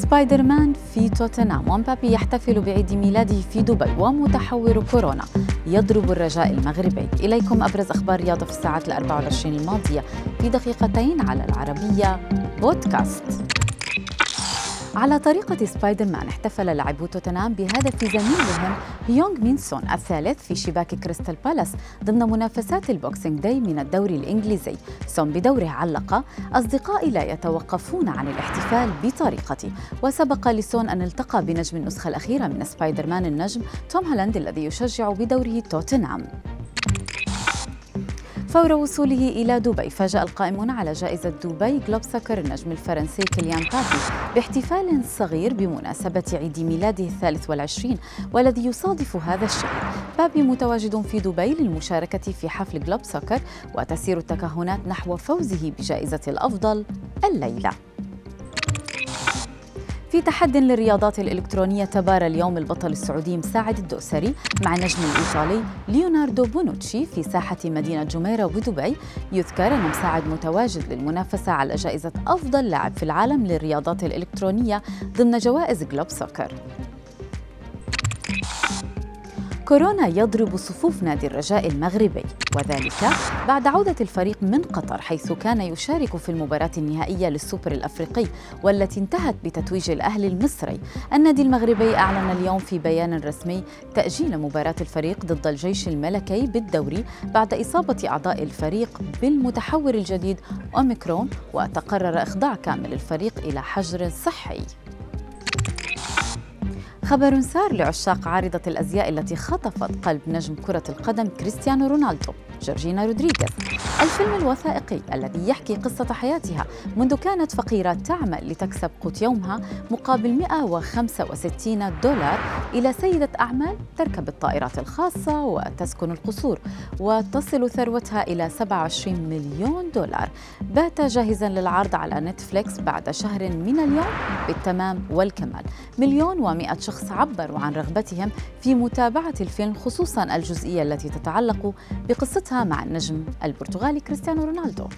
سبايدر مان في توتنهام ومبابي يحتفل بعيد ميلاده في دبي ومتحور كورونا. يضرب الرجاء المغربي. إليكم أبرز أخبار رياضة في الساعات الأربع والعشرين الماضية في دقيقتين على العربية بودكاست. على طريقة سبايدر مان احتفل لاعبو توتنهام بهدف زميلهم هيونغ مين سون الثالث في شباك كريستال بالاس ضمن منافسات ال Boxing Day من الدوري الإنجليزي. سون بدوره علق. أصدقائي لا يتوقفون عن الاحتفال بطريقتي. وسبق لسون أن التقى بنجم النسخة الأخيرة من سبايدر مان النجم توم هولاند الذي يشجع بدوره توتنهام. فور وصوله إلى دبي فاجأ القائمون على جائزة دبي جلوب سوكر النجم الفرنسي كيليان مبابي باحتفال صغير بمناسبة عيد ميلاده الثالث والعشرين والذي يصادف هذا الشهر مبابي متواجد في دبي للمشاركة في حفل جلوب سوكر وتسير التكهنات نحو فوزه بجائزة الأفضل الليلة. في تحد للرياضات الإلكترونية تبارى اليوم البطل السعودي مساعد الدوسري مع النجم الإيطالي ليوناردو بونوتشي في ساحة مدينة جميرة بدبي. يذكر أن مساعد متواجد للمنافسة على جائزة أفضل لاعب في العالم للرياضات الإلكترونية ضمن جوائز جلوب سوكر كورونا يضرب صفوف نادي الرجاء المغربي وذلك بعد عودة الفريق من قطر حيث كان يشارك في المباراة النهائية للسوبر الأفريقي والتي انتهت بتتويج الأهلي المصري. النادي المغربي أعلن اليوم في بيان رسمي تأجيل مباراة الفريق ضد الجيش الملكي بالدوري بعد إصابة أعضاء الفريق بالمتحور الجديد أوميكرون وتقرر إخضاع كامل الفريق إلى حجر صحي. خبر سار لعشاق عارضة الأزياء التي خطفت قلب نجم كرة القدم كريستيانو رونالدو جورجينا رودريغيز. الفيلم الوثائقي الذي يحكي قصة حياتها منذ كانت فقيرة تعمل لتكسب قوت يومها مقابل 165 دولار إلى سيدة أعمال تركب الطائرات الخاصة وتسكن القصور وتصل ثروتها إلى 27 مليون دولار. بات جاهزا للعرض على نتفليكس بعد شهر من اليوم بالتمام والكمال. مليون ومئة شخص عبروا عن رغبتهم في متابعة الفيلم خصوصا الجزئية التي تتعلق بقصتها مع النجم البرتغالي. كريستيانو رونالدو